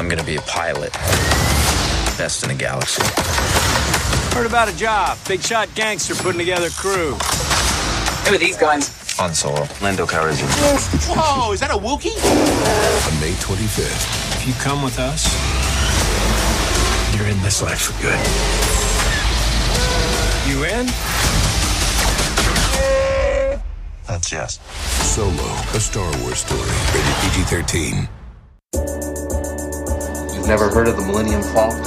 I'm gonna be a pilot. Best in the galaxy. Heard about a job. Big shot gangster putting together a crew. Who are these guys? Han Solo. Lando Calrissian. Whoa, is that a Wookiee? On May 25th, If you come with us, you're in this life for good. You in? That's yes. Solo, a Star Wars story. Rated PG 13. You've never heard of the Millennium Falcon?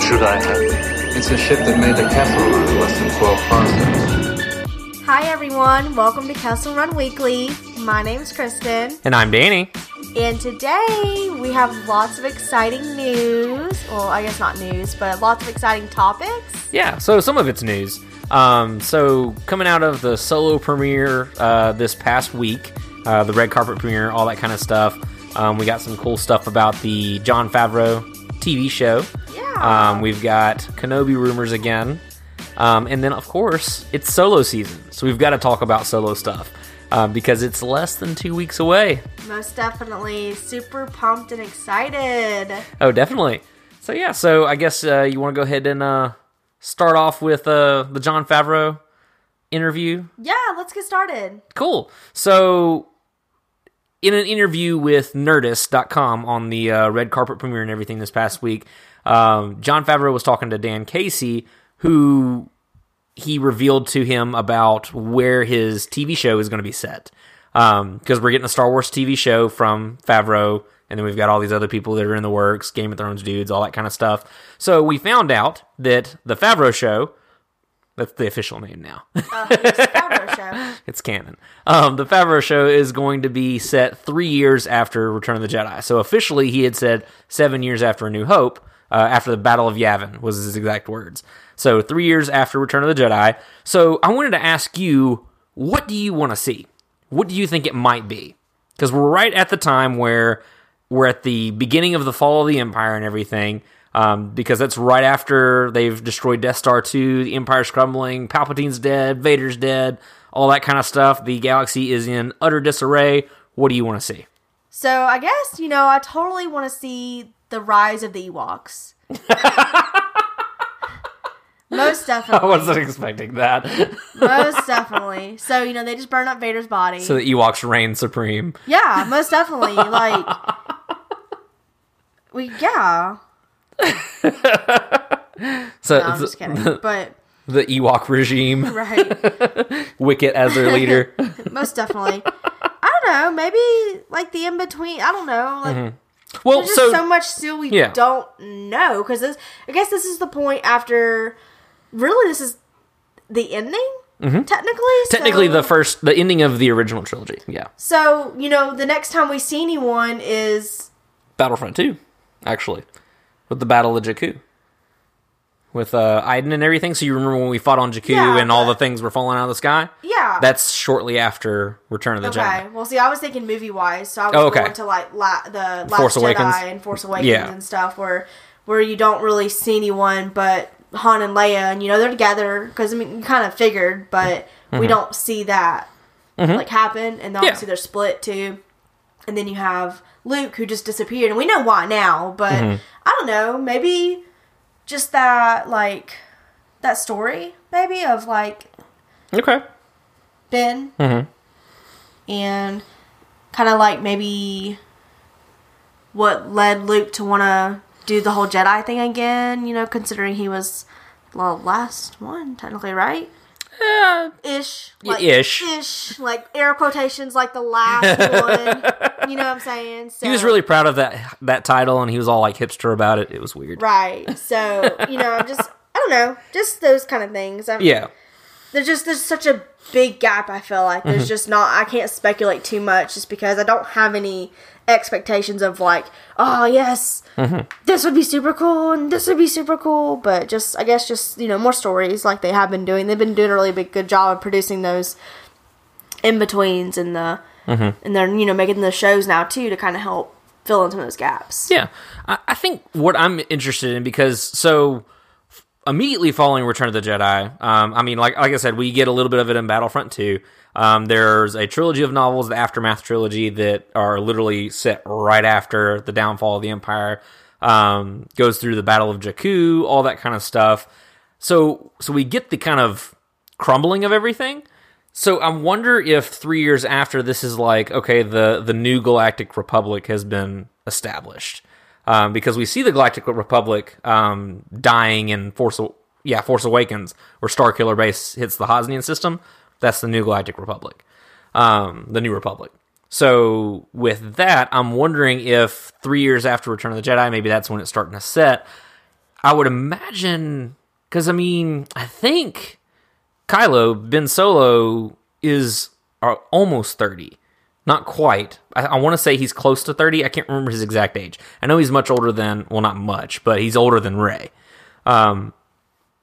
Should I have? It's a ship that made the Kessel Run in less than 12 parsecs. Hi everyone, welcome to Kessel Run Weekly. My name's Kristen, And I'm Danny. and today we have lots of exciting news. Well, I guess not news, but lots of exciting topics. Yeah, so some of it's news. Um, so coming out of the solo premiere uh, this past week, uh, the red carpet premiere, all that kind of stuff. Um, we got some cool stuff about the Jon Favreau TV show. Yeah. Um, we've got Kenobi rumors again, um, and then of course it's solo season, so we've got to talk about solo stuff uh, because it's less than two weeks away. Most definitely super pumped and excited. Oh, definitely. So yeah, so I guess uh, you want to go ahead and uh, start off with uh, the Jon Favreau interview. Yeah, let's get started. Cool. So, in an interview with Nerdist.com on the uh, red carpet premiere and everything this past week, um, Jon Favreau was talking to Dan Casey, who he revealed to him about where his TV show is going to be set. Because we're getting a Star Wars TV show from Favreau, and then we've got all these other people that are in the works, Game of Thrones dudes, all that kind of stuff. So we found out that the Favreau show, that's the official name now. Uh, here's the Favreau show. it's canon. Um, the Favreau show is going to be set three years after Return of the Jedi. So officially, he had said seven years after A New Hope, uh, after the Battle of Yavin was his exact words. So three years after Return of the Jedi. So I wanted to ask you, what do you want to see? What do you think it might be? Because we're right at the time where we're at the beginning of the fall of the Empire and everything. Um, because that's right after they've destroyed Death Star 2, the Empire's crumbling, Palpatine's dead, Vader's dead, all that kind of stuff. The galaxy is in utter disarray. What do you want to see? So I guess you know I totally want to see the rise of the Ewoks. Most definitely. I wasn't expecting that. Most definitely. So, you know, they just burn up Vader's body. so the Ewoks reign supreme. yeah, most definitely. Like, we, yeah. So No, I'm just kidding. But, the Ewok regime, right. Wicket as their leader. Most definitely. I don't know. Maybe, like, the in between. I don't know. Like, well, there's just Mm-hmm. so, so, much still we yeah. don't know. Because I guess this is the point after. Really, this is the ending? Technically? Mm-hmm. technically So- the first, the ending of the original trilogy. Yeah, So, you know, the next time we see anyone is Battlefront 2, actually, with the Battle of Jakku. With uh, Iden and everything. So you remember when we fought on Jakku Yeah, and all the things were falling out of the sky? yeah. That's shortly after Return of the okay. Jedi. Well, see, I was thinking movie wise, so I was Oh, okay. going to like la- the Last Force Jedi Awakens? and Force Awakens Yeah. and stuff, where where you don't really see anyone but Han and Leia, and you know they're together because I mean you kind of figured, but we don't see that like happen, and obviously they're split too. And then you have Luke who just disappeared, and we know why now, but mm-hmm. I don't know, maybe just that like that story maybe of like Okay. Ben mm-hmm. and kind of like maybe what led Luke to want to do the whole Jedi thing again, you know, considering he was the last one, technically, right? Yeah. Ish. Like, ish. Ish. Like air quotations, like the last one. You know what I'm saying? So, He was really proud of that that title, and he was all like hipster about it. It was weird. Right. So, you know, I'm just, I don't know, just those kind of things. I'm, Yeah. There's just there's such a big gap i feel like. There's mm-hmm. just not i can't speculate too much just because i don't have any expectations of like oh yes mm-hmm. this would be super cool and this would be super cool. But just i guess just you know more stories like they have been doing. They've been doing a really big good job of producing those in betweens and the mm-hmm. and they're you know making the shows now too to kind of help fill in some of those gaps. Yeah, I, I think what I'm interested in because so immediately following Return of the Jedi, um, I mean, like like I said, we get a little bit of it in Battlefront 2. Um, there's a trilogy of novels, the Aftermath trilogy, that are literally set right after the downfall of the Empire. Um, goes through the Battle of Jakku, all that kind of stuff. So so we get the kind of crumbling of everything. So I wonder if three years after this is like, okay, the the new Galactic Republic has been established, um, because we see the Galactic Republic um, dying in Force, yeah, Force Awakens, where Starkiller Base hits the Hosnian system. That's the new Galactic Republic, um, the new Republic. So with that, I'm wondering if three years after Return of the Jedi, maybe that's when it's starting to set. I would imagine, because I mean, I think Kylo Ben Solo is uh, almost thirty, not quite. I, I want to say he's close to thirty. I can't remember his exact age. I know he's much older than well, not much, but he's older than Rey. Um,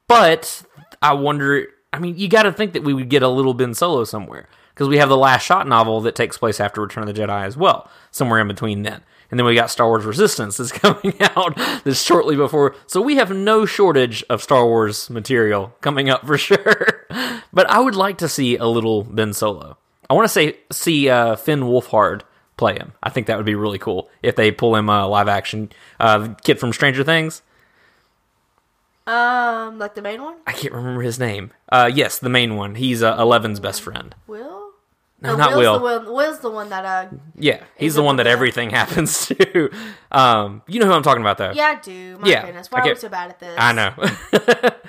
but I wonder. I mean, you got to think that we would get a little Ben Solo somewhere because we have the Last Shot novel that takes place after Return of the Jedi as well, somewhere in between then. And then we got Star Wars Resistance that's coming out this shortly before. So we have no shortage of Star Wars material coming up for sure. but I would like to see a little Ben Solo. I want to say see uh, Finn Wolfhard play him. I think that would be really cool if they pull him uh, live action. Uh, kid from Stranger Things. Um, like the main one, I can't remember his name. Uh, yes, the main one. He's uh, Eleven's best friend. Will. No, Or not Will's Will. The one, Will's the one that uh. Yeah, he's the one that everything happens to. Um, you know who I'm talking about, though. Yeah, I do. My Yeah, goodness, why I are we so bad at this? I know.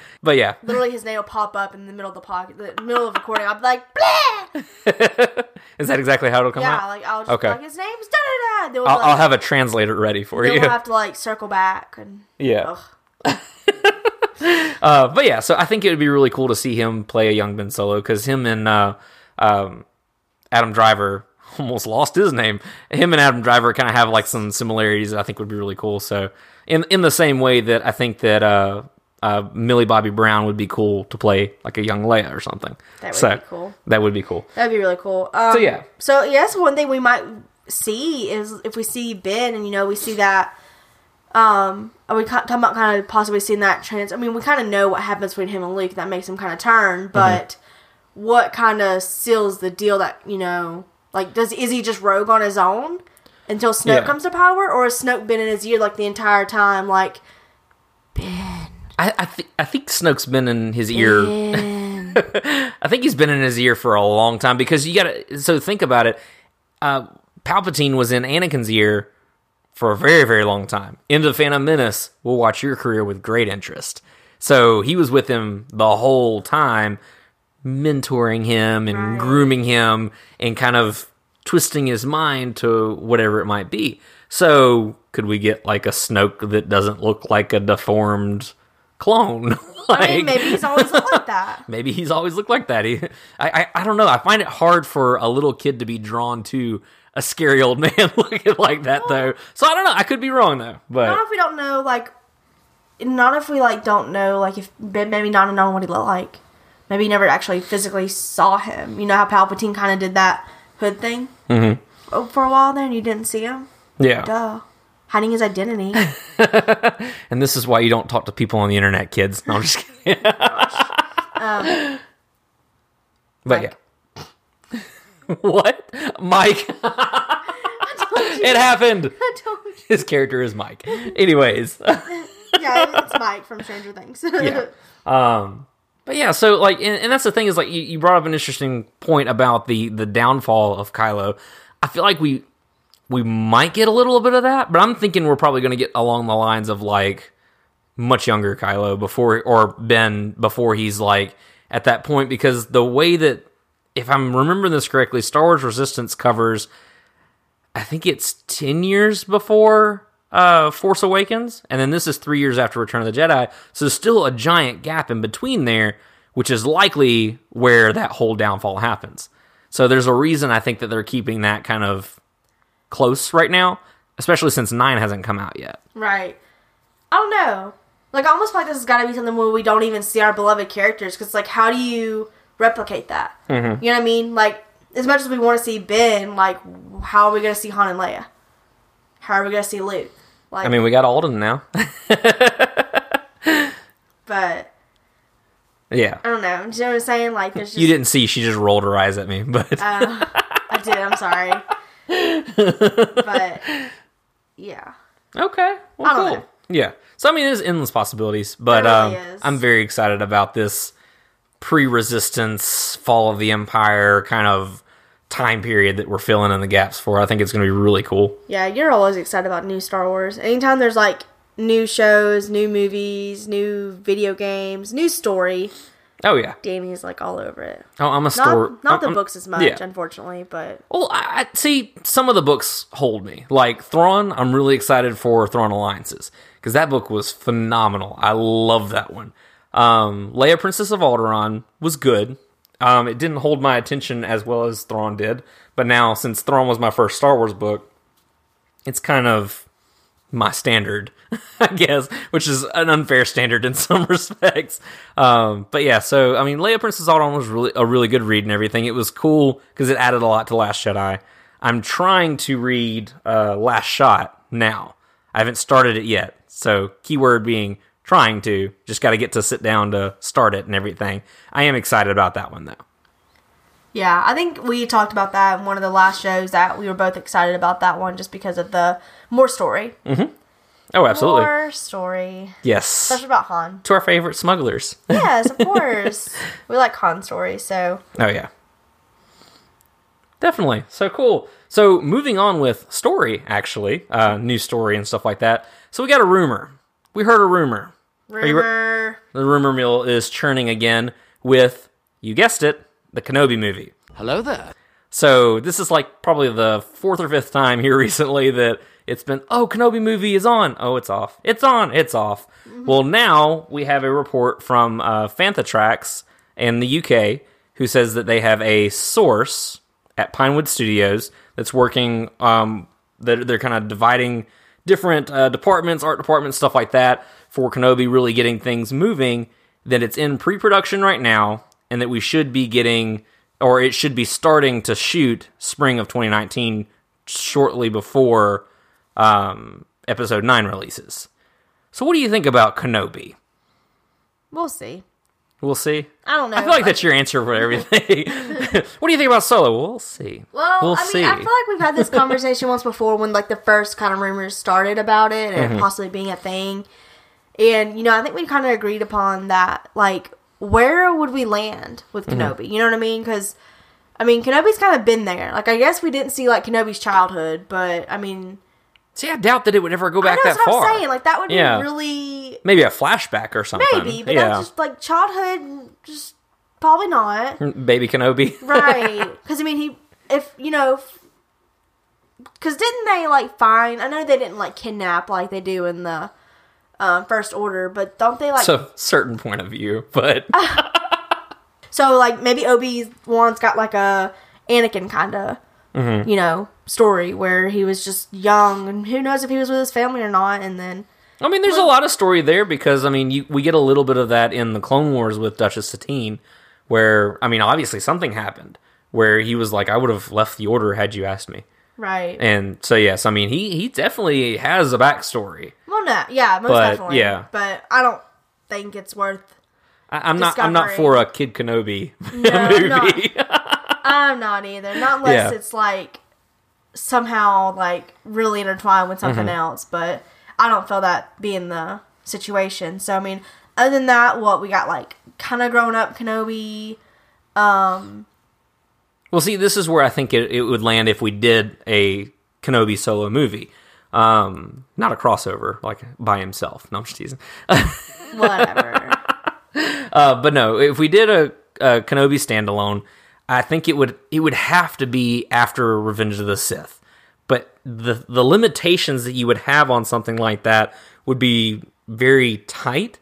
but yeah, Literally, his name will pop up in the middle of the pocket, the middle of the recording. I'll be like, Blah! is that exactly how it'll come yeah, out? like I'll just Okay. like his name's da da da. I'll, like, I'll have a translator ready for you. we'll have to like circle back and yeah. Uh, but yeah, so I think it would be really cool to see him play a young Ben Solo because him and uh, um, Adam Driver almost lost his name. Him and Adam Driver kind of have like some similarities that I think would be really cool. So in in the same way that I think that uh, uh, Millie Bobby Brown would be cool to play like a young Leia or something. That would so be cool. That would be cool. That'd be really cool. Um, So, yeah. So yeah, that's one thing we might see is if we see Ben and you know we see that. Um, are we talking about kind of possibly seeing that trans? I mean, we kind of know what happens between him and Luke that makes him kind of turn, but what kind of seals the deal that you know, like, does is he just rogue on his own until Snoke Yeah. comes to power, or has Snoke been in his ear like the entire time? Like, I I, th- I think Snoke's been in his ear. I think he's been in his ear for a long time because you got to. So think about it. Uh, Palpatine was in Anakin's ear for a very, very long time. Into the Phantom Menace, we'll watch your career with great interest. So he was with him the whole time, mentoring him and Right. grooming him and kind of twisting his mind to whatever it might be. So could we get like a Snoke that doesn't look like a deformed clone? I mean, maybe he's always looked like that. maybe he's always looked like that. He, I, I, I don't know. I find it hard for a little kid to be drawn to a scary old man looking like that, though. So I don't know. I could be wrong though. But not if we don't know, like, not if we like don't know, like, if maybe not know what he looked like. Maybe never actually physically saw him. You know how Palpatine kind of did that hood thing mm-hmm. for a while there, and you didn't see him. yeah. Duh, hiding his identity. And this is why you don't talk to people on the internet, kids. No, I'm just kidding. but yeah. what, Mike? it happened. I told you. His character is Mike. Anyways. yeah, it's Mike from Stranger Things. yeah. Um, but yeah, so like, and, and that's the thing is like you, you brought up an interesting point about the the downfall of Kylo. I feel like we we might get a little bit of that, but I'm thinking we're probably going to get along the lines of like much younger Kylo before or Ben before he's like at that point because the way that if I'm remembering this correctly, Star Wars Resistance covers I think it's 10 years before uh, Force Awakens, and then this is three years after Return of the Jedi. So there's still a giant gap in between there, which is likely where that whole downfall happens. So there's a reason I think that they're keeping that kind of close right now, especially since 9 hasn't come out yet. right. I don't know. Like, I almost feel like this has got to be something where we don't even see our beloved characters. Because, like, how do you replicate that? Mm-hmm. You know what I mean? Like, as much as we want to see Ben, like, how are we going to see Han and Leia? How are we going to see Luke? Like, I mean, we got Alden now. but Yeah. I don't know. Do you know what I'm saying? Like, there's just You didn't see, she just rolled her eyes at me, but I did. I'm sorry, but yeah, okay. Well, I don't cool. know. Yeah. So I mean, there's endless possibilities, but There um. I'm very excited about this pre-resistance, fall of the empire kind of time period that we're filling in the gaps for. I think it's going to be really cool. yeah. You're always excited about new Star Wars. Anytime there's like new shows, new movies, new video games, new story, Oh yeah. Danny's like all over it. Oh, I'm a Not store. not I'm- the I'm- books as much, yeah. unfortunately, but Well, I, I see some of the books hold me. Like Thrawn, I'm really excited for Thrawn Alliances because that book was phenomenal. I love that one. Um, Leia, Princess of Alderaan was good. Um, it didn't hold my attention as well as Thrawn did, but now since Thrawn was my first Star Wars book, it's kind of my standard, I guess, which is an unfair standard in some respects. Um, but yeah, so I mean, Leia Princess Alderaan was really a really good read and everything. It was cool because it added a lot to Last Jedi. I'm trying to read uh, Last Shot now. I haven't started it yet, so keyword being trying to. Just got to get to sit down to start it and everything. I am excited about that one though. yeah, I think we talked about that in one of the last shows that we were both excited about that one just because of the more story, Mm-hmm. Oh, absolutely. more story, Yes. especially about Han. To our favorite smugglers. Yes, of course. we like Han stories, so Oh yeah. Definitely. So cool. So moving on with story, actually, uh, new story and stuff like that. So we got a rumor. We heard a rumor. You re- The rumor mill is churning again with, you guessed it, the Kenobi movie. Hello there. So this is like probably the fourth or fifth time here recently that it's been, oh, Kenobi movie is on. Oh, it's off. It's on. It's off. Well, now we have a report from uh, Fantha Tracks in the UK who says that they have a source at Pinewood Studios that's working. Um, they're, they're kind of dividing different uh, departments, art departments, stuff like that, for Kenobi really getting things moving. That it's in pre-production right now, and that we should be getting, or it should be starting to shoot spring of 2019, shortly before um, Episode Nine releases. So, what do you think about Kenobi? We'll see. We'll see. I don't know. I feel like that's your answer for everything. what do you think about Solo? We'll see. Well, we'll I mean, see. I feel like we've had this conversation once before when like the first kind of rumors started about it and Mm-hmm. possibly being a thing. And you know, I think we kind of agreed upon that. Like, where would we land with Mm-hmm. Kenobi? You know what I mean? Because I mean, Kenobi's kind of been there. Like, I guess we didn't see like Kenobi's childhood, but I mean, see, I doubt that it would ever go I back know that that's what far. I'm saying. Like, that would Yeah. be really Maybe a flashback or something. maybe, but yeah. that's just like childhood. Just probably not. Baby Kenobi. right because i mean he if you know because didn't they like find i know they didn't like kidnap like they do in the um, first order but don't they like so, certain point of view, but so like maybe obi-wan's got like a anakin kind of Mm-hmm. you know story where he was just young and who knows if he was with his family or not and then I mean, there's a lot of story there because I mean, you, we get a little bit of that in the Clone Wars with Duchess Satine, where I mean, obviously something happened where he was like, "I would have left the Order had you asked me," right and so yes, I mean, he he definitely has a backstory. well no yeah most But, definitely yeah. but i don't think it's worth I, I'm not I'm not for a Kid Kenobi No, movie. I'm not either. Not unless Yeah. it's like somehow like really intertwined with something Mm-hmm. else. But I don't feel that being the situation. So I mean, other than that, what we got like kind of grown up Kenobi. Well, see, this is where I think it, it would land if we did a Kenobi solo movie. Um, not a crossover, like by himself. No, I'm just teasing. Whatever. Uh, but no, if we did a, a Kenobi standalone, I think it would it would have to be after Revenge of the Sith. But the the limitations that you would have on something like that would be very tight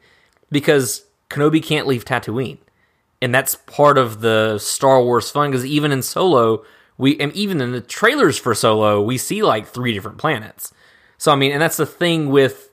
because Kenobi can't leave Tatooine, and that's part of the Star Wars fun. Because even in Solo, we and even in the trailers for Solo, we see like three different planets. So I mean, and that's the thing with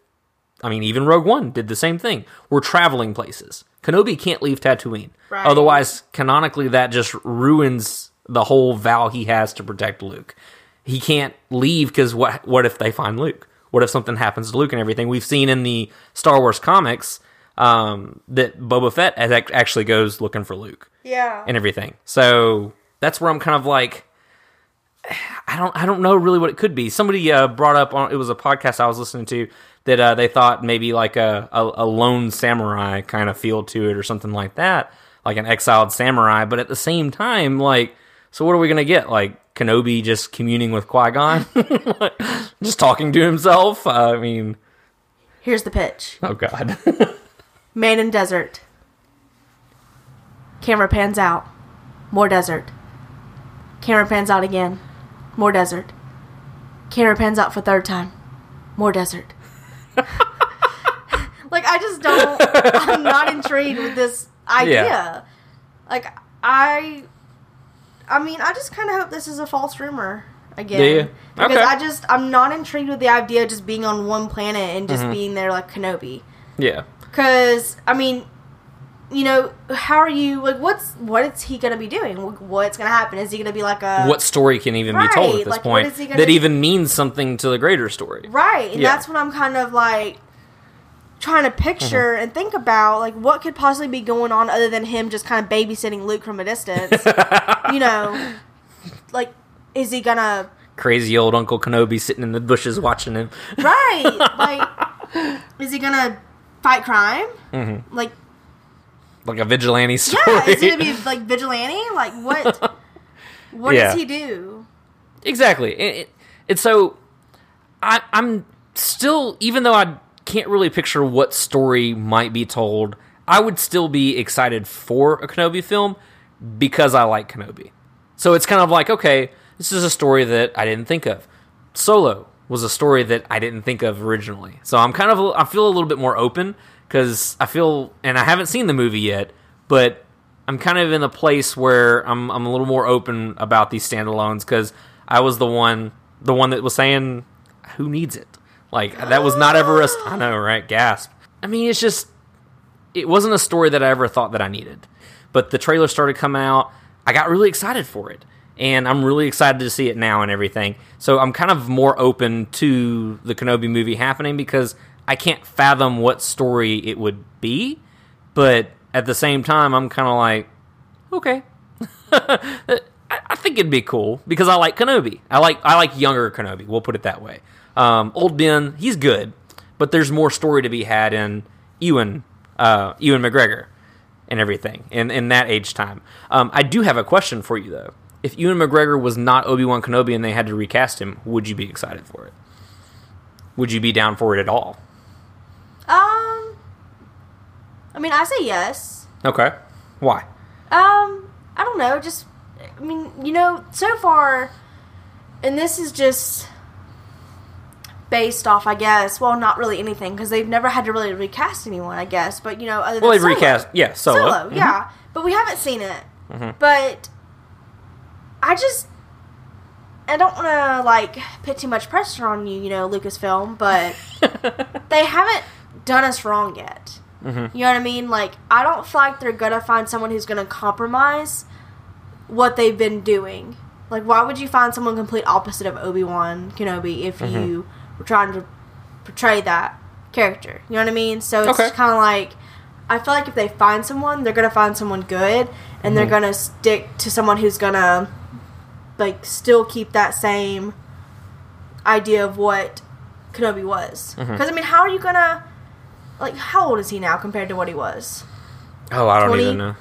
I mean, even Rogue One did the same thing. We're traveling places. Kenobi can't leave Tatooine. Right. Otherwise, canonically, that just ruins the whole vow he has to protect Luke. He can't leave because what? What if they find Luke? What if something happens to Luke and everything? We've seen in the Star Wars comics, um, that Boba Fett actually goes looking for Luke Yeah. and everything. So that's where I'm kind of like, I don't, I don't know really what it could be. Somebody uh, brought up on it was a podcast I was listening to that uh, they thought maybe like a, a a lone samurai kind of feel to it or something like that, like an exiled samurai. But at the same time, like, so what are we gonna get? Like Kenobi just communing with Qui Gon, just talking to himself. Uh, I mean, Here's the pitch. oh god, Man in desert. Camera pans out. More desert. Camera pans out again. More desert. Camera pans out for third time. More desert. like I just don't I'm not intrigued with this idea. Yeah. Like I I mean, I just kind of hope this is a false rumor again. Yeah. Because Okay. I just I'm not intrigued with the idea of just being on one planet and just Mm-hmm. being there like Kenobi. yeah, Because I mean, you know, how are you like? What's what is he gonna be doing? What's gonna happen? Is he gonna be like a what story can even be told at this like, point is he gonna that do? even means something to the greater story? right? And Yeah. that's what I'm kind of like trying to picture Mm-hmm. and think about. Like, what could possibly be going on other than him just kind of babysitting Luke from a distance? you know, like, is he gonna Crazy old Uncle Kenobi sitting in the bushes watching him. right? like, is he gonna fight crime? Mm-hmm. Like, like a vigilante story. yeah, is he gonna be like vigilante? Like, what? What Yeah. does he do? exactly. It, it, it's so I, I'm still, even though I can't really picture what story might be told, I would still be excited for a Kenobi film because I like Kenobi. So it's kind of like, okay, this is a story that I didn't think of. Solo was a story that I didn't think of originally. So I'm kind of, I feel a little bit more open because I feel, and I haven't seen the movie yet, but I'm kind of in a place where I'm, I'm a little more open about these standalones because I was the one, the one that was saying, who needs it? Like that was not ever a, I know, right? Gasp. I mean, it's just, it wasn't a story that I ever thought that I needed. But the trailer started coming out. I got really excited for it. And I'm really excited to see it now and everything. So I'm kind of more open to the Kenobi movie happening because I can't fathom what story it would be. But at the same time, I'm kind of like, okay. I, think it'd be cool because I like Kenobi. I like I like younger Kenobi. We'll put it that way. Um, old Ben, he's good, but there's more story to be had in Ewan, uh, Ewan McGregor, and everything in in that age time. Um, I do have a question for you though. If Ewan McGregor was not Obi Wan Kenobi and they had to recast him, would you be excited for it? Would you be down for it at all? Um, I mean, I say yes. Okay, why? Um, I don't know. Just, I mean, you know, so far, and this is just based off, I guess. Well, not really anything because they've never had to really recast anyone, I guess. But you know, other Well, Solo. recast, yeah, Solo. Solo, Mhm. yeah, but we haven't seen it. Mm-hmm. But I just. I don't want to like put too much pressure on you, you know, Lucasfilm, but they haven't done us wrong yet. Mm-hmm. You know what I mean? Like, I don't feel like they're gonna find someone who's gonna compromise what they've been doing. Like, why would you find someone complete opposite of Obi Wan Kenobi if Mm-hmm. you were trying to portray that character? You know what I mean? So it's Okay. kind of like I feel like if they find someone, they're gonna find someone good, and they're Mm-hmm. gonna stick to someone who's gonna like still keep that same idea of what Kenobi was. Mm-hmm. Because I mean, how are you gonna like? How old is he now compared to what he was? Oh, I don't 20? even know.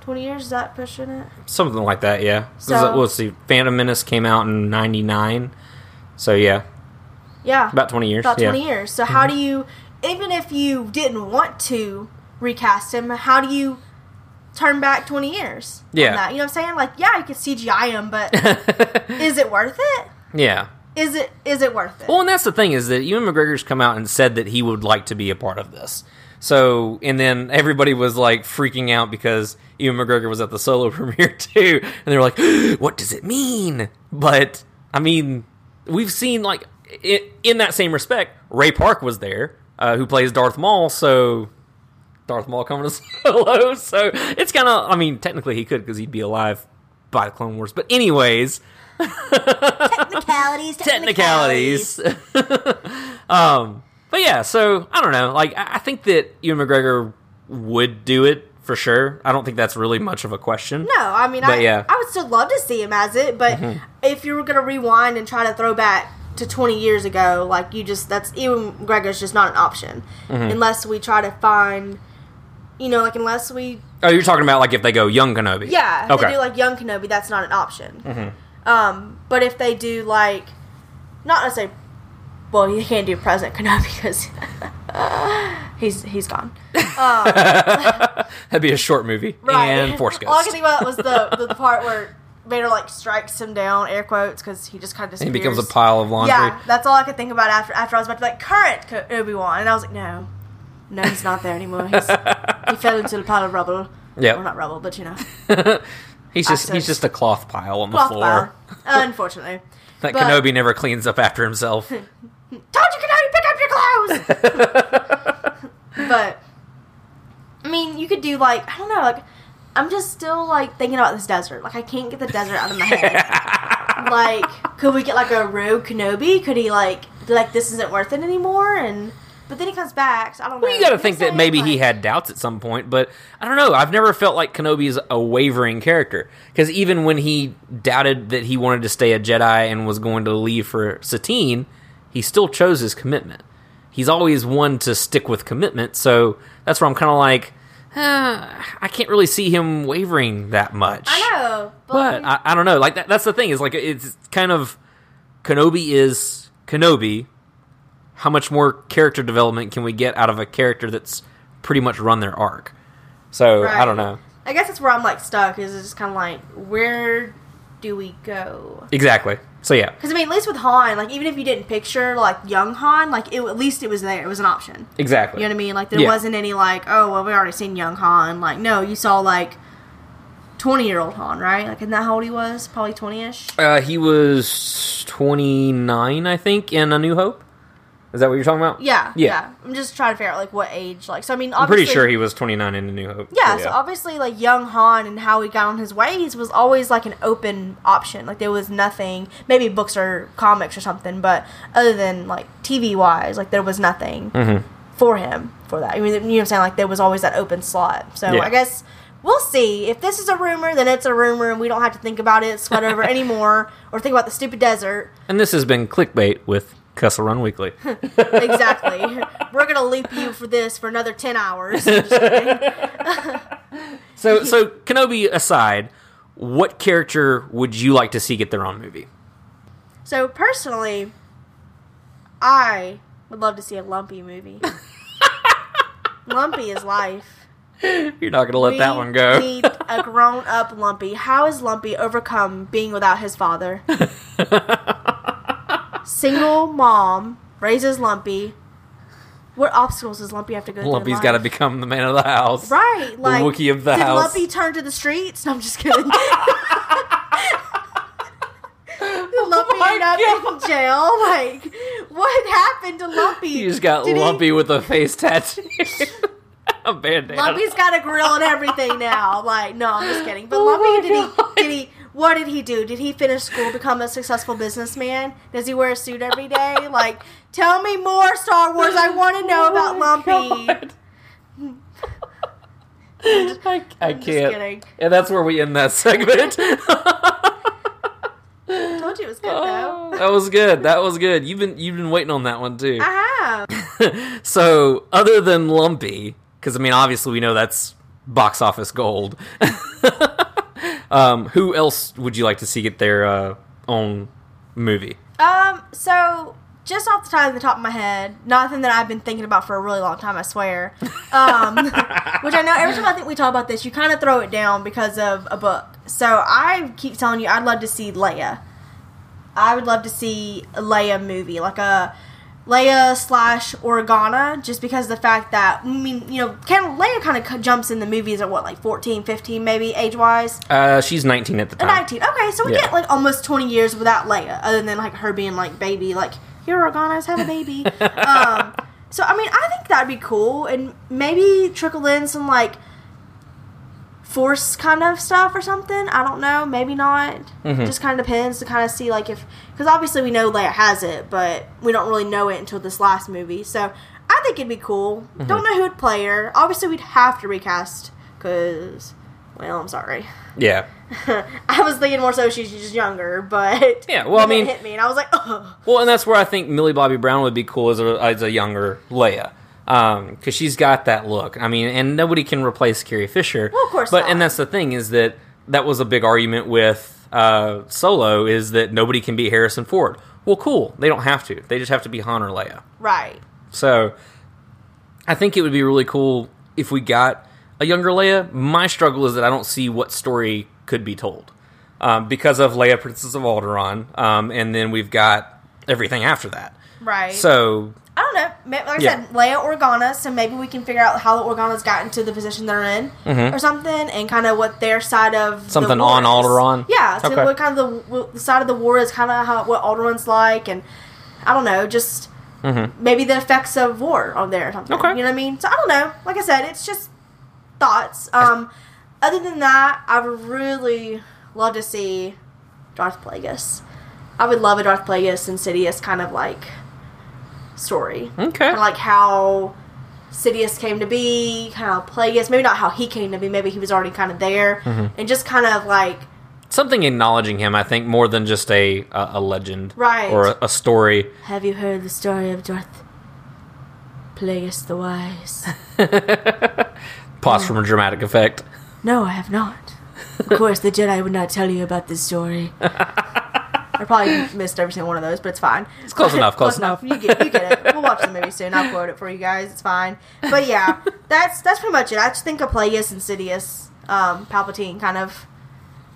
Twenty years? Is that pushing it? Something like that, yeah. So- let's see. Phantom Menace came out in '99, so yeah, Yeah, about 20 years. about yeah. twenty years. So how do you, even if you didn't want to recast him, how do you turn back twenty years? on Yeah. you know what I'm saying? Like, yeah, you could CGI him, but is it worth it? Yeah. Is it is it worth it? Well, and that's the thing is that Ewan McGregor's come out and said that he would like to be a part of this. So, and then everybody was like freaking out because Ewan McGregor was at the solo premiere too, and they were like, "What does it mean?" But I mean, we've seen like in that same respect, Ray Park was there, uh, who plays Darth Maul. So. Darth Maul coming to solo, so it's kind of. I mean, technically he could because he'd be alive by the Clone Wars. But anyways, technicalities, technicalities. um, But yeah, so I don't know. Like I I think that Ewan McGregor would do it for sure. I don't think that's really much of a question. No, I mean, But I, yeah. I would still love to see him as it, but if you were going to rewind and try to throw back to 20 years ago, like you just, that's, Ewan McGregor's just not an option. Unless we try to find, you know, like, unless we, Oh, you're talking about like if they go young Kenobi? yeah, if Okay. they do like young Kenobi, that's not an option. Mm-hmm. Um, but if they do like, not necessarily, well, you can't do present Kenobi because he's, he's gone. That'd be a short movie and Force Ghost. All I can think about was the, the, part where Vader like strikes him down, air quotes, because he just kind of He becomes a pile of laundry. Yeah, that's all I could think about after after I was about to be like current Obi Wan, and I was like, no, no, he's not there anymore. He's, he fell into a pile of rubble. Yep. well, not rubble, but you know, He's just he's just a cloth pile on the cloth floor pile. Unfortunately, that But- Kenobi never cleans up after himself. told you, Kenobi, pick up your clothes. but I mean, you could do like I don't know, like I'm just still like thinking about this desert. Like I can't get the desert out of my head. like, could we get like a rogue Kenobi? Could he like be like this isn't worth it anymore? And but then he comes back. So I don't know. Well, you got to think that maybe saying? he had doubts at some point, but I don't know. I've never felt like Kenobi is a wavering character because even when he doubted that he wanted to stay a Jedi and was going to leave for Satine, he still chose his commitment. He's always one to stick with commitment, so that's where I'm kind of like, eh, I can't really see him wavering that much. I know, but, but I, I don't know. Like that, that's the thing is like it's kind of Kenobi is Kenobi. How much more character development can we get out of a character that's pretty much run their arc? So I don't know I guess that's where I'm like stuck. Is it's just kind of like where do we go? exactly. So yeah, Because I mean, at least with Han, like even if you didn't picture like young Han, like it, at least it was there. It was an option. exactly. You know what I mean? Like there Yeah. wasn't any like, oh well, we already seen young Han. Like no, you saw like twenty year old Han, right? Like isn't that how old he was? Probably twenty ish. Uh, he was 29, I think, in A New Hope. Is that what you're talking about? Yeah, Yeah. yeah, I'm just trying to figure out like what age. Like so, I mean, I'm pretty sure he was 29 in A New Hope. Yeah, so obviously, like young Han and how he got on his ways was always like an open option. Like there was nothing, maybe books or comics or something, but other than like TV wise, like there was nothing Mm-hmm. for him for that. I mean, you know what I'm saying? Like there was always that open slot. So Yeah. I guess we'll see. If this is a rumor, then it's a rumor, and we don't have to think about it, sweat over anymore, or think about the stupid desert. And this has been Clickbait with Kessel Run Weekly. Exactly. We're gonna loop you for this for another ten hours. So, so Kenobi aside, what character would you like to see get their own movie? So personally, I would love to see a Lumpy movie. Lumpy is life. You're not gonna let we that one go. need a grown-up Lumpy. How has Lumpy overcome being without his father? Single mom raises Lumpy. What obstacles does Lumpy have to go through? Lumpy's got to become the man of the house. Right, like the Wookiee of the did house. Lumpy turn to the streets? No, I'm just kidding. did oh Lumpy end up in jail? Like, what happened to Lumpy? You just got Did he- Lumpy with a face tattoo. a bandana. Lumpy's got a grill and everything now. Like, no, I'm just kidding. But Oh Lumpy, did he? Did he? What did he do? Did he finish school, become a successful businessman? Does he wear a suit every day? Like, tell me more, Star Wars. I want to know about oh Lumpy. I, I can't. kidding. And that's where we end that segment. Told you it was good though. Oh, that was good. That was good. You've been you've been waiting on that one too. I have. So, other than Lumpy, because I mean, obviously we know that's box office gold. Um, who else would you like to see get their uh, own movie? Um, so just off the top of the top of my head, nothing that I've been thinking about for a really long time, I swear. Um, which I know every time I think we talk about this, you kind of throw it down because of a book. So I keep telling you, I'd love to see Leia. I would love to see a Leia movie, like a Leia slash Organa, just because of the fact that I mean, you know, kind of Leia kind of jumps in the movies at what, like 14, 15 maybe age wise. Uh, she's 19 at the time. 19. Okay, so we Yeah. get like almost 20 years without Leia, other than like her being like baby, like here Organa's have a baby. um, so I mean, I think that'd be cool, and maybe trickle in some like force kind of stuff or something. I don't know. Maybe not. Mm-hmm. Just kind of depends to kind of see like if because obviously we know Leia has it, but we don't really know it until this last movie. So I think it'd be cool. Mm-hmm. Don't know who would play her. Obviously, we'd have to recast because. Well, I'm sorry. Yeah. I was thinking more so she's just younger, but Yeah, well, I mean- hit me, and I was like, oh, Well, and that's where I think Millie Bobby Brown would be cool as a, as a younger Leia. Because she's got that look. I mean, and nobody can replace Carrie Fisher. Well, of course But, not. and that's the thing is that that was a big argument with uh, Solo is that nobody can be Harrison Ford. Well, cool. They don't have to. They just have to be Han or Leia. right. So I think it would be really cool if we got a younger Leia. My struggle is that I don't see what story could be told um, because of Leia, Princess of Alderaan, um, and then we've got everything after that. Right. So I don't know. Like I Yeah. said, Leia Organa. So maybe we can figure out how the Organas got into the position they're in, or something, and kind of what their side of the Mm-hmm. Something on. Alderaan? Yeah. So Okay. what kind of the, the side of the war is, kind of how what Alderaan's like, and I don't know, just maybe the effects of war on there or something. Mm-hmm. Okay. You know what I mean? So I don't know. Like I said, it's just thoughts. Um, other than that, I would really love to see Darth Plagueis. I would love a Darth Plagueis Insidious kind of like story. okay, Kind of like how Sidious came to be, kind of Plagueis. Maybe not how he came to be. Maybe he was already kind of there, Mm-hmm. and just kind of like something acknowledging him. I think more than just a a, a legend, Right. or a, a story. Have you heard the story of Darth Plagueis the Wise? Pause Oh. from a dramatic effect. No, I have not. Of course, the Jedi would not tell you about this story. I probably missed every single one of those, but it's fine. It's close enough, close enough. You get, you get it. We'll watch the movie soon. I'll quote it for you guys. It's fine. But yeah, that's that's pretty much it. I just think of Plagueis, Insidious, um, Palpatine, kind of,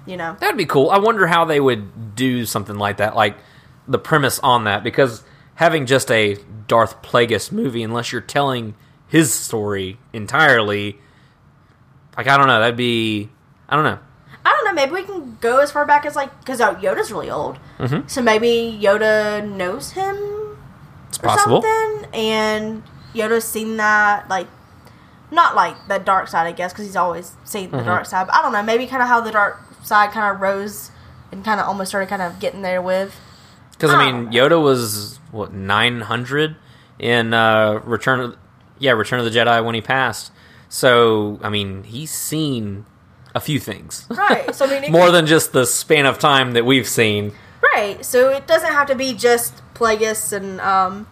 you know. That'd be cool. I wonder how they would do something like that, like the premise on that, because having just a Darth Plagueis movie, unless you're telling his story entirely, like I don't know, that'd be I don't know. I don't know. Maybe we can go as far back as like because Yoda's really old, Mm-hmm. so maybe Yoda knows him It's or possible. something, and Yoda's seen that like not like the dark side, I guess, because he's always seen Mm-hmm. the dark side. But I don't know. Maybe kind of how the dark side kind of rose and kind of almost started kind of getting there with. Because I Oh. mean, Yoda was what nine hundred in uh, Return of yeah Return of the Jedi when he passed. So I mean, he's seen a few things. Right. So I mean, More than just the span of time that we've seen. right. So it doesn't have to be just Plagueis and um,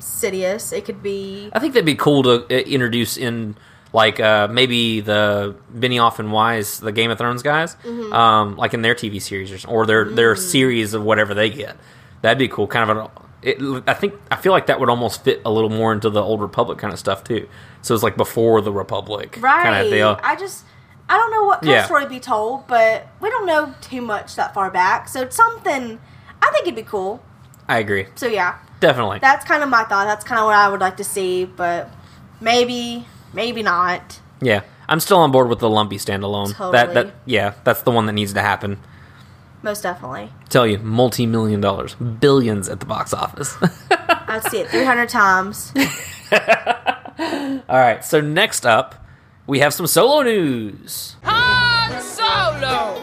Sidious. It could be I think that'd be cool to uh, introduce in like uh, maybe the Benioff and Weiss, the Game of Thrones guys, Mm-hmm. um, like in their TV series or, or their Mm. their series of whatever they get. That'd be cool. Kind of an. It, I think I feel like that would almost fit a little more into the old Republic kind of stuff too. So it's like before the Republic right. kind of deal. I just I don't know what kind Yeah. of story to be told, but we don't know too much that far back. So it's something I think it'd be cool. I agree, So yeah, definitely. that's kind of my thought. That's kind of what I would like to see, but maybe maybe not. yeah, I'm still on board with the lumpy standalone. That Totally. that yeah, that's the one that needs to happen. Most definitely. tell you, multi million dollars, billions at the box office. I'd see it 300 times. All right, so next up, we have some solo news. Han Solo!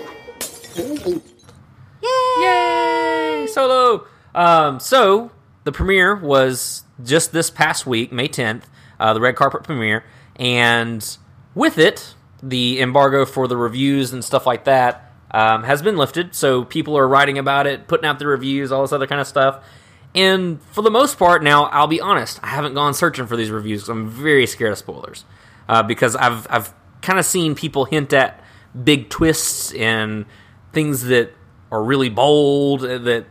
Yay! Solo! Um, so, the premiere was just this past week, May 10th, uh, the red carpet premiere, and with it, the embargo for the reviews and stuff like that um, has been lifted. So, people are writing about it, putting out the reviews, all this other kind of stuff. And for the most part, now I'll be honest, I haven't gone searching for these reviews 'cause I'm very scared of spoilers uh, because I've I've kind of seen people hint at big twists and things that are really bold uh, that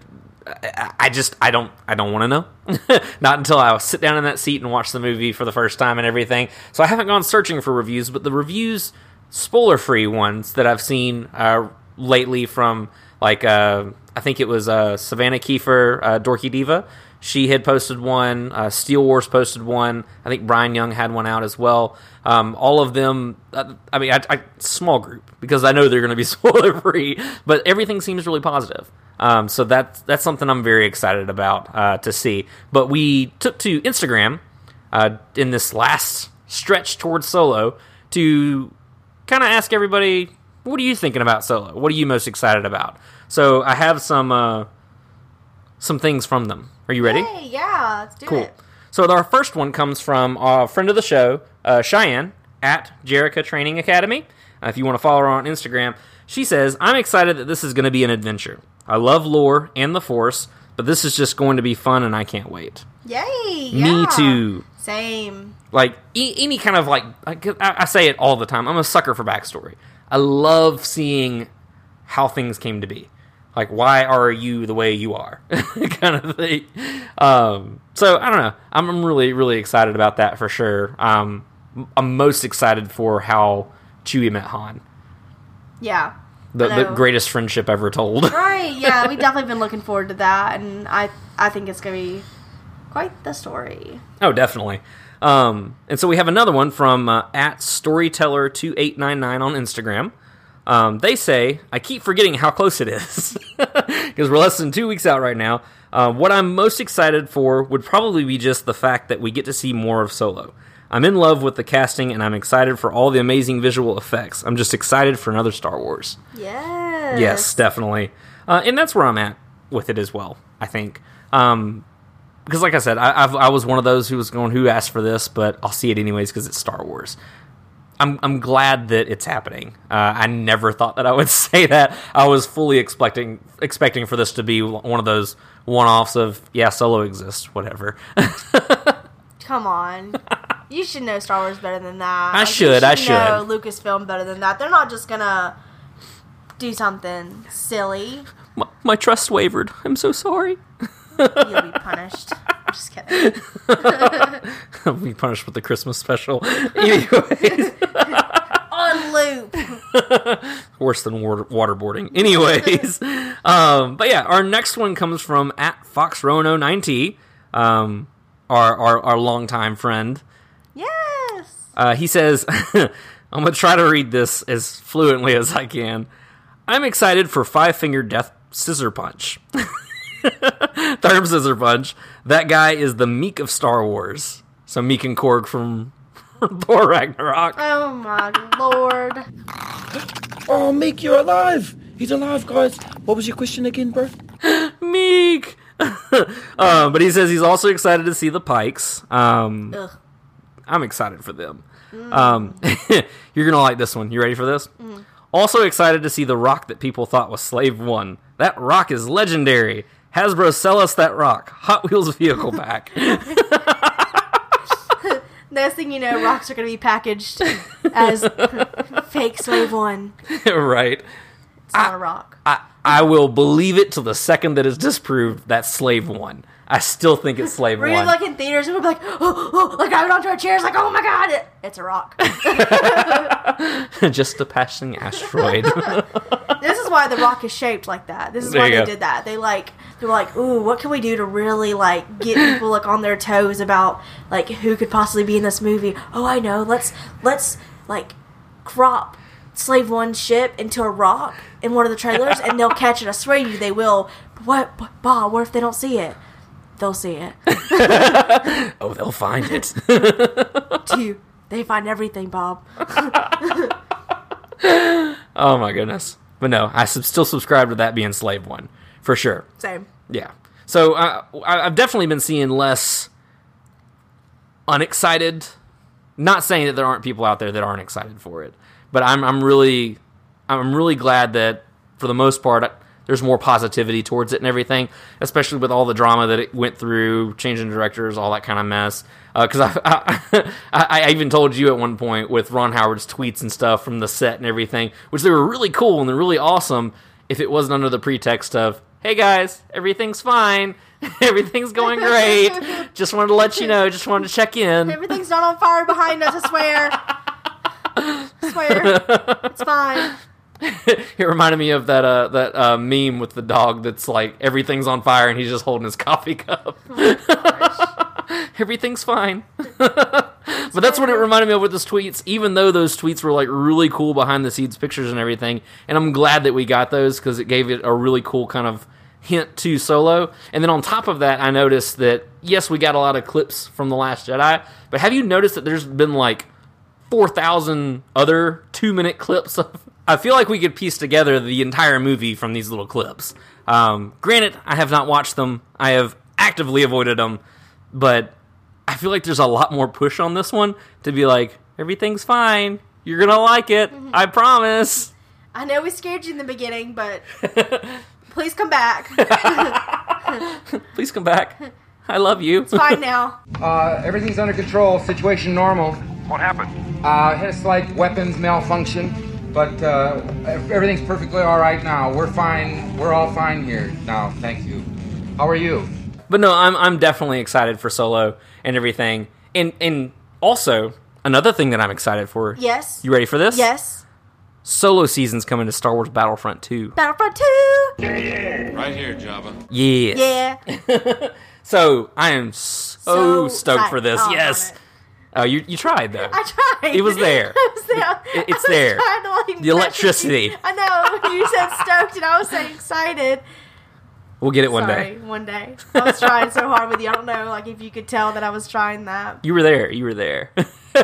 I- just I don't I don't want to know. Not until I sit down in that seat and watch the movie for the first time and everything. So I haven't gone searching for reviews, but the reviews, spoiler free ones that I've seen uh, lately from like uh, I think it was uh, Savannah Kiefer, uh, Dorky Diva. She had posted one. Uh, Steel Wars posted one. I think Brian Young had one out as well. Um, all of them. Uh, I mean, I, I, small group because I know they're going to be spoiler free, but everything seems really positive. Um, so that's that's something I'm very excited about uh, to see. But we took to Instagram uh, in this last stretch towards Solo to kind of ask everybody, what are you thinking about Solo? What are you most excited about? So I have some uh, some things from them. Are you ready? Hey, yeah, let's do it. Cool. it. So our first one comes from a friend of the show, uh, Cheyenne at Jerica Training Academy. Uh, if you want to follow her on Instagram, she says, "I'm excited that this is going to be an adventure. I love lore and the Force, but this is just going to be fun, and I can't wait." Yay! Me yeah. too. Same. Like e- any kind of like, I, I say it all the time. I'm a sucker for backstory. I love seeing how things came to be. Like, why are you the way you are? kind of thing. Um, so I don't know. I'm, I'm really, really excited about that for sure. Um, I'm most excited for how Chewie met Han, Yeah. the, the greatest friendship ever told. Right. Yeah, we've definitely been looking forward to that, and I I think it's gonna be quite the story. Oh, definitely. Um, and so we have another one from uh, at storyteller2899 on Instagram. Um, they say, I keep forgetting how close it is because we're less than two weeks out right now. Uh, what I'm most excited for would probably be just the fact that we get to see more of Solo. I'm in love with the casting and I'm excited for all the amazing visual effects. I'm just excited for another Star Wars. Yes. Yes, definitely. Uh, and that's where I'm at with it as well, I think. Um, because, like I said, I, I've, I was one of those who was going, who asked for this, but I'll see it anyways because it's Star Wars. I'm, I'm glad that it's happening. Uh, I never thought that I would say that. I was fully expecting expecting for this to be one of those one offs of yeah, Solo exists, whatever. Come on. You should know Star Wars better than that. I you should, I should. know Lucasfilm better than that. They're not just gonna do something silly. my, my trust wavered. I'm so sorry. You'll be punished. I'm just kidding. I'll be punished with the Christmas special. Anyways. On loop. worse than water, waterboarding. Anyways, um, but yeah, our next one comes from at FoxRono9T, um, our, our our longtime friend. Yes. Uh, he says, "I'm gonna try to read this as fluently as I can. I'm excited for Five Finger Death Scissor Punch. Third Scissor Punch. That guy is the Miek of Star Wars. So Miek and Korg from Thor Ragnarok. Oh my lord. Oh, Miek, you're alive. He's alive, guys. What was your question again, bro? Miek. uh, but he says he's also excited to see the Pykes. Um, Ugh. I'm excited for them. Um, you're gonna like this one. You ready for this? Also excited to see the rock that people thought was Slave One. That rock is legendary. Hasbro sell us that rock. Hot Wheels vehicle pack. Next thing you know, rocks are gonna be packaged as fake slave one. right. It's not a rock. I, I will believe it till the second that is disproved. that Slave One. I still think it's Slave We're One. be like in theaters and we'll be like, oh, oh, like grabbing onto our chairs, like, oh my god, it, it's a rock. Just a passing asteroid. this is why the rock is shaped like that. This is There why they go. did that. They like they were like, ooh, what can we do to really like get people like on their toes about like who could possibly be in this movie? Oh, I know. Let's let's like crop Slave One ship into a rock in one of the trailers, and they'll catch it. I swear to you, they will. But what, but, Bob? What if they don't see it? They'll see it. oh, they'll find it. Two. They find everything, Bob. Oh my goodness. But no, I sub- still subscribe to that being Slave One for sure. Same. Yeah. So uh, I- I've definitely been seeing less unexcited. Not saying that there aren't people out there that aren't excited for it, but I'm I'm really I'm really glad that for the most part there's more positivity towards it and everything, especially with all the drama that it went through, changing directors, all that kind of mess. Because I, I, I I even told you at one point with Ron Howard's tweets and stuff from the set and everything, which they were really cool and they're really awesome. If it wasn't under the pretext of, "Hey guys, everything's fine, everything's going great," just wanted to let you know, just wanted to check in. Everything's not on fire behind us. I swear. I swear. It's fine. It reminded me of that uh, that uh, meme with the dog that's like everything's on fire and he's just holding his coffee cup. everything's fine. but that's what it reminded me of with those tweets. Even though those tweets were like really cool behind the scenes pictures and everything, and I'm glad that we got those because it gave it a really cool kind of hint to Solo. And then on top of that, I noticed that yes, we got a lot of clips from the Last Jedi, but have you noticed that there's been like four thousand other two minute clips of. I feel like we could piece together the entire movie from these little clips. Um, granted, I have not watched them. I have actively avoided them, but I feel like there's a lot more push on this one to be like everything's fine. You're gonna like it. I promise. I know we scared you in the beginning, but please come back. Please come back. I love you. It's fine now. Uh, everything's under control. Situation normal. What happened? Uh, had a slight weapons malfunction, but uh, everything's perfectly all right now. We're fine. We're all fine here now. Thank you. How are you? But no, I'm I'm definitely excited for Solo and everything. And and also another thing that I'm excited for. Yes. You ready for this? Yes. Solo season's coming to Star Wars Battlefront 2. Battlefront 2. Right here, Java. Yes. Yeah. So I am so, So stoked for this. Oh, yes. Oh, you you tried though. I tried. It was there. I was there. It- it's I was there. to, like, The electricity. I know. You said stoked, and I was so excited. We'll get it one Sorry, day. one day. I was trying so hard with you. I don't know, like if you could tell that I was trying that. You were there. You were there.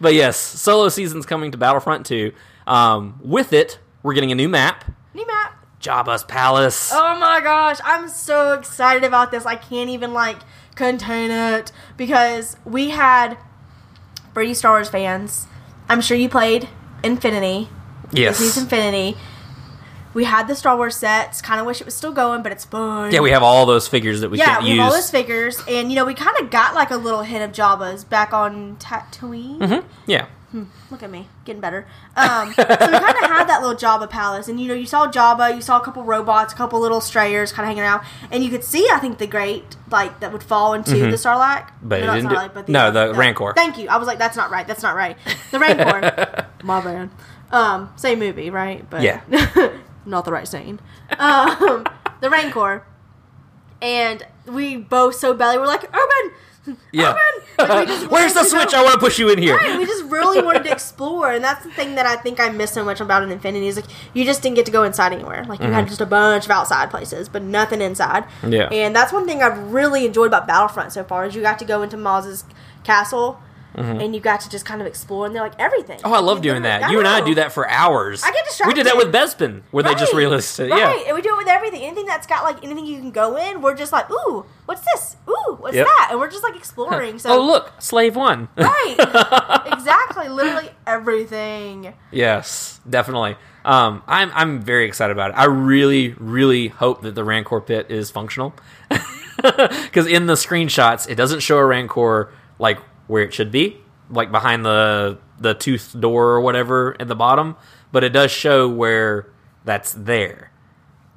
but yes, Solo season's coming to Battlefront 2. Um, with it, we're getting a new map, New map. Jabba's Palace. Oh my gosh, I'm so excited about this. I can't even like contain it because we had Brady Star Wars fans. I'm sure you played Infinity. Disney's yes. Infinity. We had the Star Wars sets. Kind of wish it was still going, but it's fun. Yeah, we have all those figures that we yeah, can't we use. have all those figures, and you know we kind of got like a little hint of Jabba's back on Tatooine. Mm-hmm. yeah. Look at me, getting better. Um, so we kind of had that little Jabba palace, and you know, you saw Jabba, you saw a couple robots, a couple little strayers kind of hanging around, and you could see, I think, the great like that would fall into the Sarlacc. Mm-hmm. But it not didn't Sarlacc, but no, the Rancor. Thank you. I was like, that's not right. That's not right. The Rancor. My bad. Um, same movie, right? But Yeah. not the right scene. Um, the Rancor, and we both so badly were like, Urban. Yeah. Like, Where's the switch? go- I want to push you in here. Right, we just really wanted to explore, and that's the thing that I think I miss so much about an Infinity is like you just didn't get to go inside anywhere. Like you had just a bunch of outside places, but nothing inside. Mm-hmm. Yeah. and that's one thing I've really enjoyed about Battlefront so far is you got to go into Maz's castle. And you got to just kind of explore, and they're like everything. Mm-hmm. Oh, I love doing that. You and I do that for hours. I get distracted. We did that with Bespin, where they just Right, realized it. Right, Yeah. and we do it with everything. Anything that's got like anything you can go in, we're just like, ooh, what's this? Ooh, what's Yep. that? And we're just like exploring. So Oh, look, Slave One. right, exactly, literally everything. Yes, definitely. Um, I'm I'm very excited about it. I really, really hope that the Rancor pit is functional, because in the screenshots it doesn't show a Rancor like where it should be, like behind the the tooth door or whatever at the bottom, but it does show where that's there.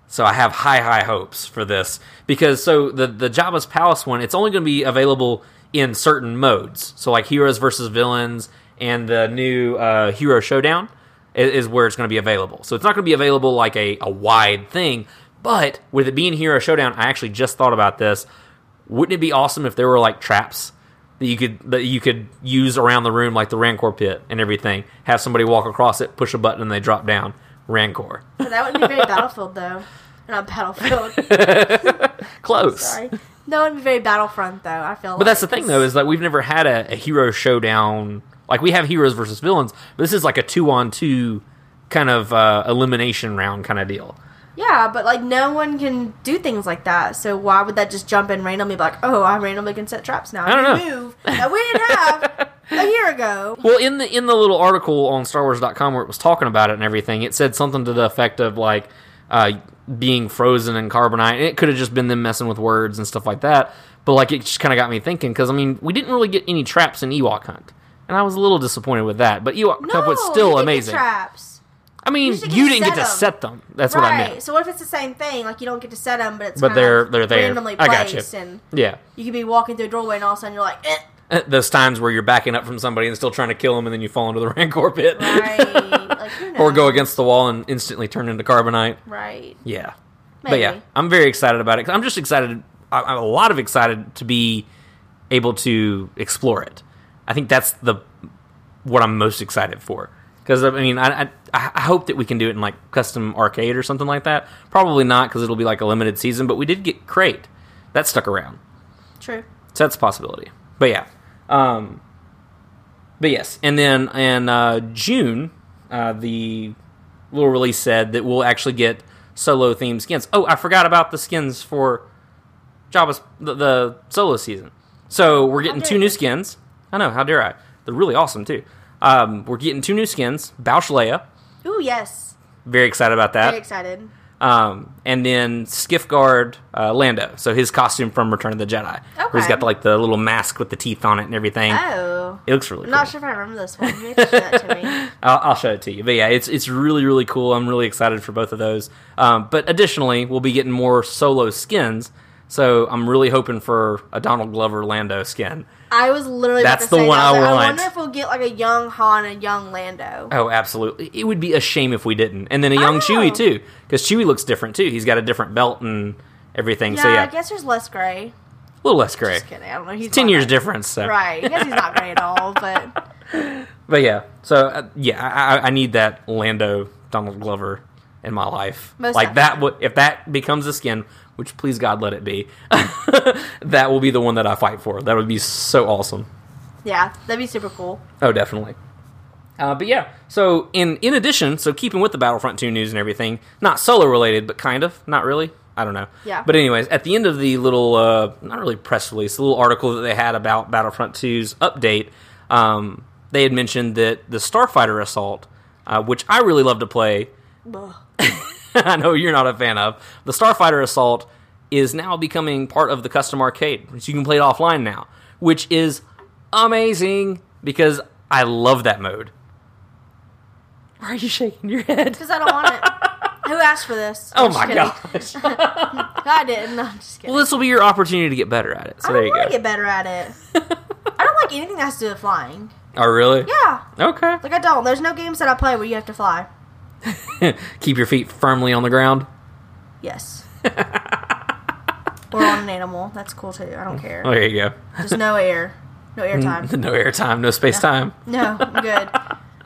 So I have high, high hopes for this because so the the Jabba's Palace one, it's only going to be available in certain modes. So like heroes versus villains and the new uh, Hero Showdown is where it's going to be available. So it's not going to be available like a, a wide thing. But with it being Hero Showdown, I actually just thought about this. Wouldn't it be awesome if there were like traps that you could that you could use around the room, like the Rancor pit and everything? Have somebody walk across it, push a button, and they drop down Rancor. That wouldn't be very Battlefield though. Not Battlefield. Close. Sorry. That wouldn't be very Battlefront though. I feel. But that's the thing, though, is that we've never had a, a hero showdown. Like we have heroes versus villains, but this is like a two on two kind of uh, elimination round kind of deal. Yeah, but like no one can do things like that. So why would that just jump in randomly? Be like, oh, I randomly can set traps now. I don't know. Move that we didn't have a year ago. Well, in the in the little article on StarWars.com where it was talking about it and everything, it said something to the effect of like uh, being frozen in carbonite. And it could have just been them messing with words and stuff like that. But like it just kind of got me thinking because I mean we didn't really get any traps in Ewok Hunt, and I was a little disappointed with that. But Ewok No, Hunt was still amazing. traps. I mean, You you didn't get to set them. That's what I mean. right. meant. So what if it's the same thing? Like you don't get to set them, but it's But they're they're there. randomly I got you. placed, and Yeah. you could be walking through a doorway, and all of a sudden you're like, eh, Those times where you're backing up from somebody and still trying to kill them, and then you fall into the rancor pit, right, like or go against the wall and instantly turn into carbonite. right. Yeah, but yeah, I'm very excited about it. I'm just excited. I'm a lot of excited to be able to explore it. I think that's the what I'm most excited for. Because I mean, I, I I hope that we can do it in like custom arcade or something like that. Probably not because it'll be like a limited season. But we did get Crait that stuck around. True. So that's a possibility. But yeah. Um, but yes, and then in uh, June, uh, the little release said that we'll actually get solo themed skins. Oh, I forgot about the skins for Jabba's the, the solo season. So we're getting two new skins. I know, how dare I? They're really awesome too. Um, we're getting two new skins. Boushh Leia, Ooh, yes. very excited about that. Very excited. Um, and then Skiff Guard uh, Lando, so his costume from Return of the Jedi, where he's Okay. got the, like the little mask with the teeth on it and everything. Oh. It looks really I'm cool. not sure if I remember this one. You show that to me. I'll, I'll show it to you. But yeah, it's it's really really cool. I'm really excited for both of those. Um, but additionally, we'll be getting more solo skins. So I'm really hoping for a Donald Glover Lando skin. I was literally about That's to the say one that. I like, want. I wonder if we'll get like a young Han and young Lando. Oh, absolutely! It would be a shame if we didn't. And then a young. Chewie too, because Chewie looks different too. He's got a different belt and everything. yeah, so yeah, I guess there's less gray. a little less gray. Just kidding. I don't know. He's Ten years gray. difference. So. Right. I guess he's not gray at all, but But yeah, so uh, yeah, I, I- I need that Lando Donald Glover in my life. Most like that definitely. would if that becomes a skin, which please God let it be, that will be the one that I fight for. That would be so awesome. yeah, that'd be super cool. Oh, definitely. Uh, but yeah, so in in addition, so keeping with the Battlefront 2 news and everything, not solo related, but kind of, not really. I don't know. Yeah. But anyways, at the end of the little, uh, not really press release, the little article that they had about Battlefront 2's update, um, they had mentioned that the Starfighter Assault, uh, which I really love to play. I know you're not a fan of, the Starfighter Assault is now becoming part of the custom arcade, so you can play it offline now, which is amazing because I love that mode. Why are you shaking your head? Because I don't want it. Who asked for this? Oh I'm my just gosh. I didn't. I'm just kidding. Well, this will be your opportunity to get better at it. So I there don't you want go. to get better at it. I don't like anything that has to do with flying. Oh, really? Yeah. Okay. Like I don't. There's no games that I play where you have to fly. Keep your feet firmly on the ground. Yes. or on an animal. That's cool too. I don't care. Oh, there you go. Just no air. No air time. no air time, no space time. No, I'm good.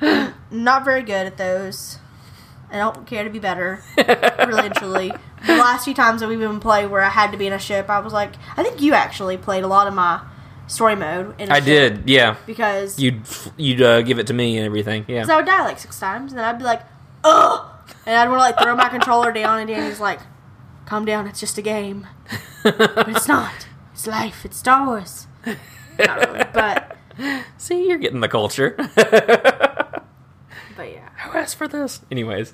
I'm not very good at those. I don't care to be better. really and truly. The last few times that we've been playing where I had to be in a ship, I was like, I think you actually played a lot of my story mode in I did, yeah. Because You'd you'd uh, give it to me and everything. Yeah. Because I would die like six times, and then I'd be like, ugh! And I'd want to like throw my controller down, and Danny's like, calm down, it's just a game. but it's not. It's life. It's Star Wars. Not really, but, See, you're getting the culture. but yeah. Who asked for this? Anyways.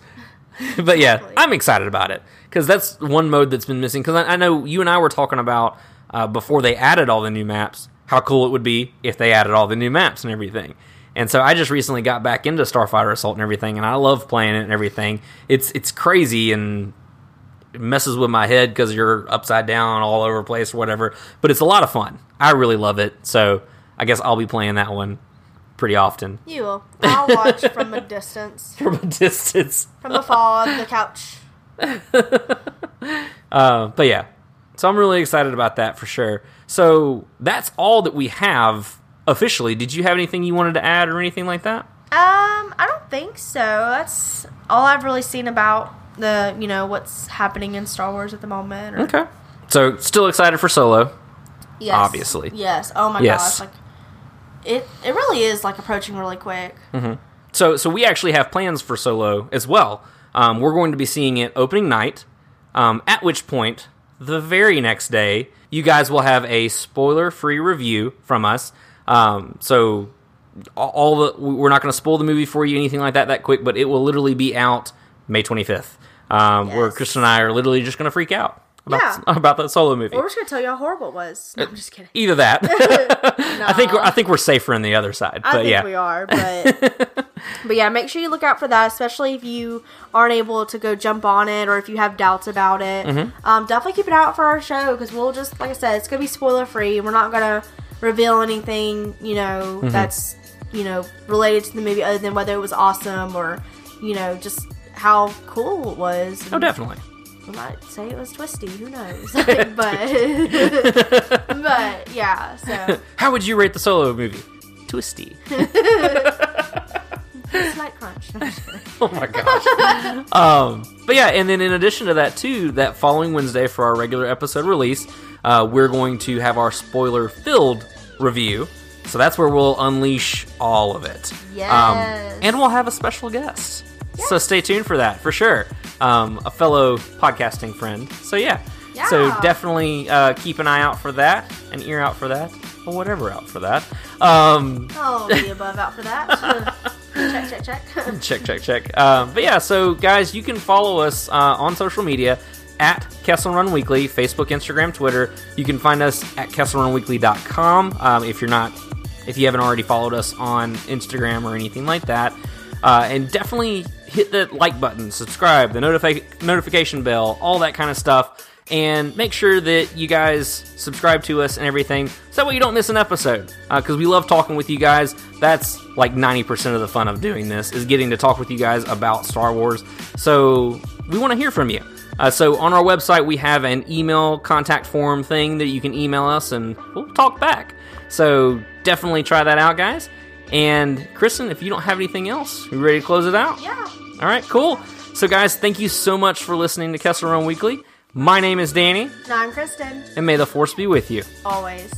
but yeah, I'm excited about it because that's one mode that's been missing. Because I, I know you and I were talking about uh, before they added all the new maps, how cool it would be if they added all the new maps and everything. And so I just recently got back into Starfighter Assault and everything, and I love playing it and everything. It's it's crazy and it messes with my head because you're upside down all over the place or whatever. But it's a lot of fun. I really love it. So I guess I'll be playing that one pretty often You will. I'll watch from a distance, from a distance. from afar, on the couch. Uh, but yeah, so I'm really excited about that for sure. So that's all that we have officially. Did you have anything you wanted to add or anything like that? Um, I don't think so. That's all I've really seen about the, you know, what's happening in Star Wars at the moment. Or, Okay. So still excited for Solo. Yes. Obviously. Yes. Oh my Yes. gosh. Like, it, it really is like approaching really quick. So so we actually have plans for Solo as well. Um, we're going to be seeing it opening night. Um, at which point, the very next day, you guys will have a spoiler-free review from us. Um, so all- the we're not going to spoil the movie for you, anything like that, that quick. But it will literally be out May 25th. Um, Where Yes. Chris and I are literally just going to freak out about Yeah. about that Solo movie. We're just gonna tell you how horrible it was. No, I'm just kidding. Either that, I think we're, I think we're safer on the other side. I think yeah, we are, but but yeah, make sure you look out for that, especially if you aren't able to go jump on it or if you have doubts about it. Mm-hmm. Um, definitely keep it out for our show because we'll just like I said, it's gonna be spoiler free. We're not gonna reveal anything you know Mm-hmm. that's you know related to the movie other than whether it was awesome or you know just how cool it was. oh definitely. We might say it was twisty. Who knows? but but yeah. So How would you rate the Solo movie? Twisty. slight crunch. No, I'm just kidding. Oh my gosh. um, but yeah, and then in addition to that too, that following Wednesday for our regular episode release, uh, we're going to have our spoiler-filled review. So that's where we'll unleash all of it. Yes. Um, and we'll have a special guest. So stay tuned for that for sure. Um, a fellow podcasting friend. So yeah. yeah. So definitely uh, keep an eye out for that, an ear out for that, or whatever out for that. Um, Oh, the above out for that. check, check, check. check, check, check. Um, but yeah, so guys, you can follow us uh, on social media at Kessel Run Weekly, Facebook, Instagram, Twitter. You can find us at KesselRunWeekly.com um, if you're not, if you haven't already followed us on Instagram or anything like that. Uh, and definitely hit the like button, subscribe, the notifi- notification bell, all that kind of stuff. And make sure that you guys subscribe to us and everything, so that way you don't miss an episode. Because we love talking with you guys. That's like 90% of the fun of doing this, is getting to talk with you guys about Star Wars. So we want to hear from you. Uh, so on our website, we have an email contact form thing that you can email us and we'll talk back. So definitely try that out, guys. And Kristen, if you don't have anything else, you ready to close it out? yeah. All right, cool. So, guys, thank you so much for listening to Kessel Run Weekly. My name is Danny, No, I'm Kristen. and may the force be with you. Always.